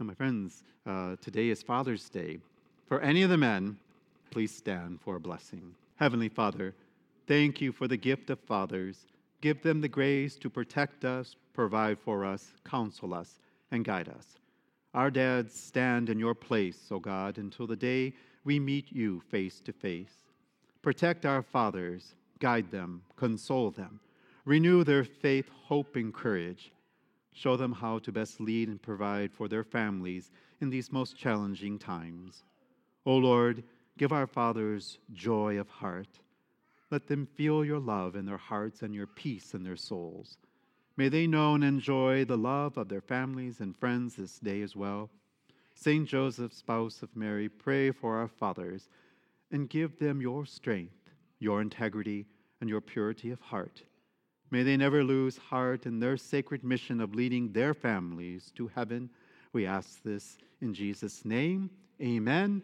Now, my friends, uh, today is Father's Day. For any of the men, please stand for a blessing. Heavenly Father, thank you for the gift of fathers. Give them the grace to protect us, provide for us, counsel us, and guide us. Our dads stand in your place, O God, until the day we meet you face to face. Protect our fathers, guide them, console them, renew their faith, hope, and courage. Show them how to best lead and provide for their families in these most challenging times. O Lord, give our fathers joy of heart. Let them feel your love in their hearts and your peace in their souls. May they know and enjoy the love of their families and friends this day as well. Saint Joseph, spouse of Mary, pray for our fathers and give them your strength, your integrity, and your purity of heart. May they never lose heart in their sacred mission of leading their families to heaven. We ask this in Jesus' name. Amen